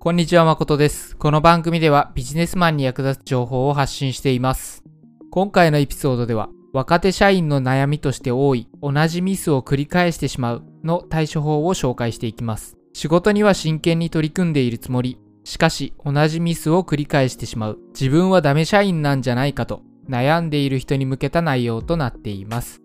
こんにちは、誠です。この番組ではビジネスマンに役立つ情報を発信しています。今回のエピソードでは、若手社員の悩みとして多い同じミスを繰り返してしまうの対処法を紹介していきます。仕事には真剣に取り組んでいるつもり。しかし、同じミスを繰り返してしまう。自分はダメ社員なんじゃないかと悩んでいる人に向けた内容となっています。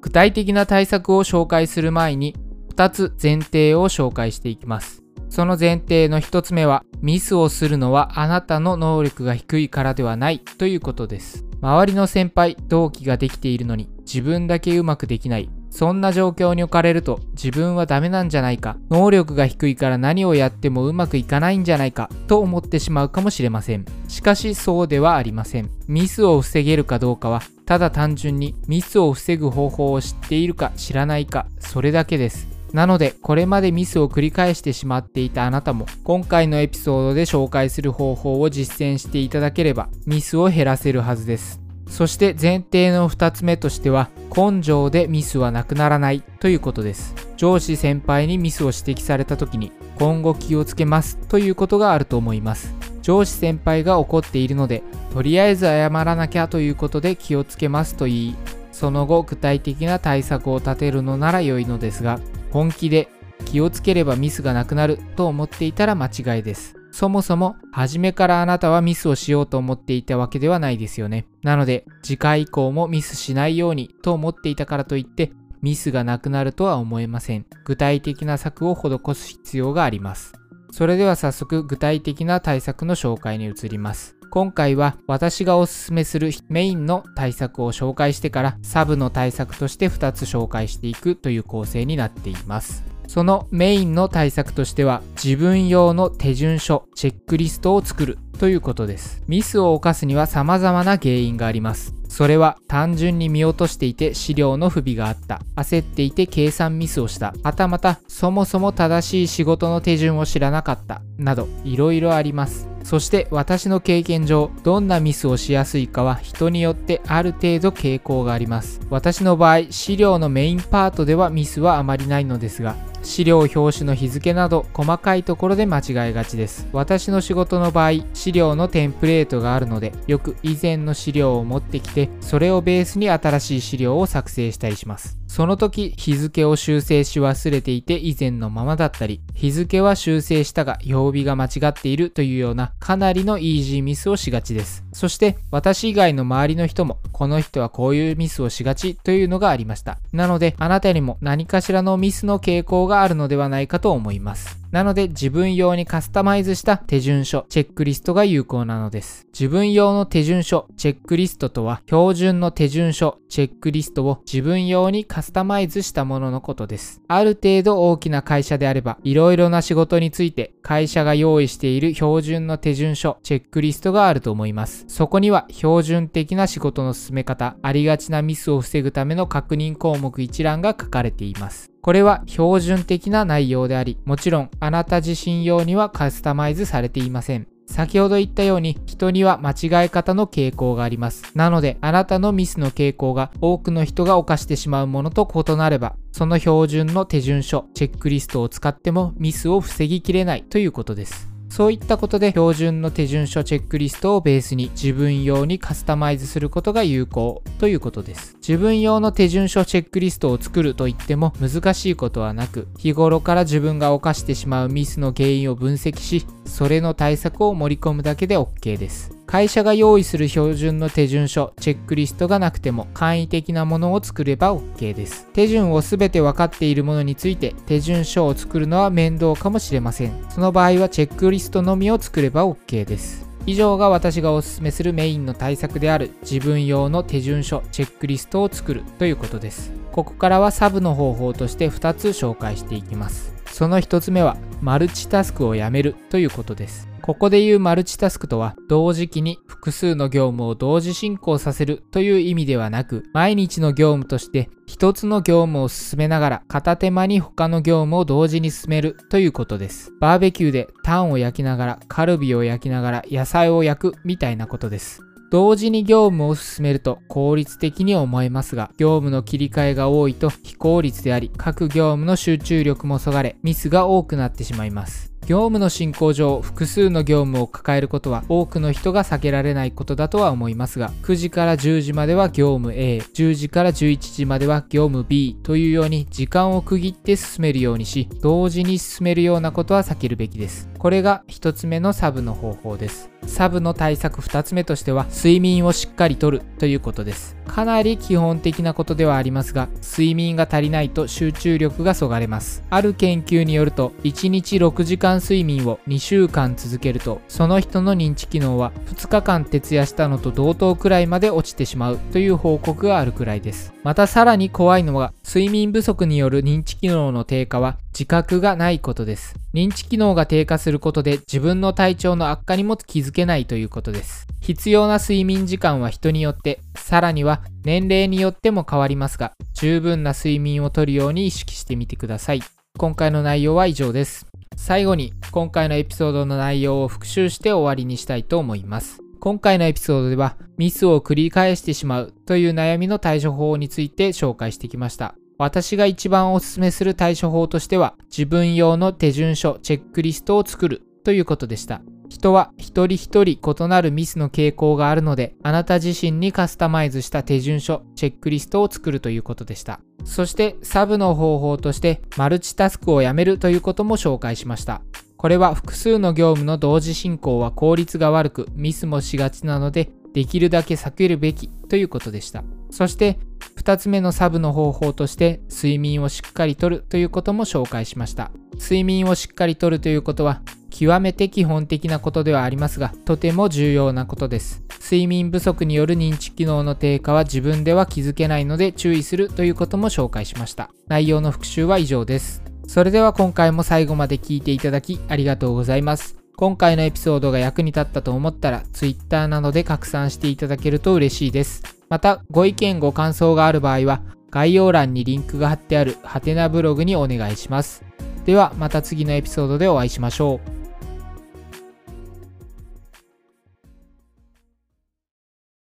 具体的な対策を紹介する前に、2つ前提を紹介していきます。その前提の1つ目は、ミスをするのはあなたの能力が低いからではないということです。周りの先輩、同期ができているのに自分だけうまくできない。そんな状況に置かれると自分はダメなんじゃないか、能力が低いから何をやってもうまくいかないんじゃないかと思ってしまうかもしれません。しかしそうではありません。ミスを防げるかどうかは、ただ単純にミスを防ぐ方法を知っているか知らないか、それだけです。なので、これまでミスを繰り返してしまっていたあなたも、今回のエピソードで紹介する方法を実践していただければ、ミスを減らせるはずです。そして前提の2つ目としては、根性でミスはなくならないということです。上司先輩にミスを指摘された時に、今後気をつけますということがあると思います。上司先輩が怒っているので、とりあえず謝らなきゃということで気をつけますと言い、その後具体的な対策を立てるのなら良いのですが、本気で気をつければミスがなくなると思っていたら間違いです。そもそも初めからあなたはミスをしようと思っていたわけではないですよね。なので次回以降もミスしないようにと思っていたからといってミスがなくなるとは思えません。具体的な策を施す必要があります。それでは早速具体的な対策の紹介に移ります。今回は私がおすすめするメインの対策を紹介してからサブの対策として2つ紹介していくという構成になっています。そのメインの対策としては自分用の手順書、チェックリストを作るということです。ミスを犯すには様々な原因があります。それは単純に見落としていて資料の不備があった。焦っていて計算ミスをした。はたまたそもそも正しい仕事の手順を知らなかった。などいろいろあります。そして私の経験上、どんなミスをしやすいかは人によってある程度傾向があります。私の場合、資料のメインパートではミスはあまりないのですが、資料表紙の日付など細かいところで間違いがちです。私の仕事の場合、資料のテンプレートがあるので、よく以前の資料を持ってきて、それをベースに新しい資料を作成したりします。その時、日付を修正し忘れていて以前のままだったり、日付は修正したが曜日が間違っているというようなかなりのイージーミスをしがちです。そして、私以外の周りの人も、この人はこういうミスをしがちというのがありました。なので、あなたにも何かしらのミスの傾向があるのではないかと思います。なので自分用にカスタマイズした手順書、チェックリストが有効なのです。自分用の手順書、チェックリストとは標準の手順書、チェックリストを自分用にカスタマイズしたもののことです。ある程度大きな会社であれば、いろいろな仕事について会社が用意している標準の手順書、チェックリストがあると思います。そこには標準的な仕事の進め方、ありがちなミスを防ぐための確認項目一覧が書かれています。これは標準的な内容であり、もちろんあなた自身用にはカスタマイズされていません。先ほど言ったように人には間違え方の傾向があります。なのであなたのミスの傾向が多くの人が犯してしまうものと異なれば、その標準の手順書、チェックリストを使ってもミスを防ぎきれないということです。そういったことで標準の手順書チェックリストをベースに自分用にカスタマイズすることが有効ということです。自分用の手順書チェックリストを作ると言っても難しいことはなく、日頃から自分が犯してしまうミスの原因を分析し、それの対策を盛り込むだけで OK です。会社が用意する標準の手順書、チェックリストがなくても簡易的なものを作れば OK です。手順をすべて分かっているものについて手順書を作るのは面倒かもしれません。その場合はチェックリストのみを作れば OK です。以上が私がおすすめするメインの対策である自分用の手順書、チェックリストを作るということです。ここからはサブの方法として2つ紹介していきます。その1つ目はマルチタスクをやめるということです。ここで言うマルチタスクとは同時期に複数の業務を同時進行させるという意味ではなく毎日の業務として一つの業務を進めながら片手間に他の業務を同時に進めるということです。バーベキューでタンを焼きながらカルビを焼きながら野菜を焼くみたいなことです。同時に業務を進めると効率的に思えますが、業務の切り替えが多いと非効率であり、各業務の集中力もそがれ、ミスが多くなってしまいます。業務の進行上複数の業務を抱えることは多くの人が避けられないことだとは思いますが9時から10時までは業務 A10 時から11時までは業務 B というように時間を区切って進めるようにし同時に進めるようなことは避けるべきです。これが1つ目のサブの方法です。サブの対策2つ目としては睡眠をしっかりとるということです。かなり基本的なことではありますが睡眠が足りないと集中力がそがれます。ある研究によると1日6時間睡眠を2週間続けるとその人の認知機能は2日間徹夜したのと同等くらいまで落ちてしまうという報告があるくらいです。またさらに怖いのは睡眠不足による認知機能の低下は自覚がないことです。認知機能が低下することで自分の体調の悪化にも気づけないということです。必要な睡眠時間は人によってさらには年齢によっても変わりますが十分な睡眠をとるように意識してみてください。今回の内容は以上です。最後に今回のエピソードの内容を復習して終わりにしたいと思います。今回のエピソードではミスを繰り返してしまうという悩みの対処法について紹介してきました。私が一番おすすめする対処法としては自分用の手順書チェックリストを作るということでした。人は一人一人異なるミスの傾向があるのであなた自身にカスタマイズした手順書チェックリストを作るということでした。そしてサブの方法としてマルチタスクをやめるということも紹介しました。これは複数の業務の同時進行は効率が悪くミスもしがちなのでできるだけ避けるべきということでした。そして2つ目のサブの方法として睡眠をしっかりとるということも紹介しました。睡眠をしっかりとるということは極めて基本的なことではありますがとても重要なことです睡眠不足による認知機能の低下は自分では気づけないので注意するということも紹介しました内容の復習は以上です。それでは今回も最後まで聞いていただきありがとうございます。今回のエピソードが役に立ったと思ったら Twitter などで拡散していただけると嬉しいです。またご意見ご感想がある場合は概要欄にリンクが貼ってあるハテナブログにお願いします。ではまた次のエピソードでお会いしましょう。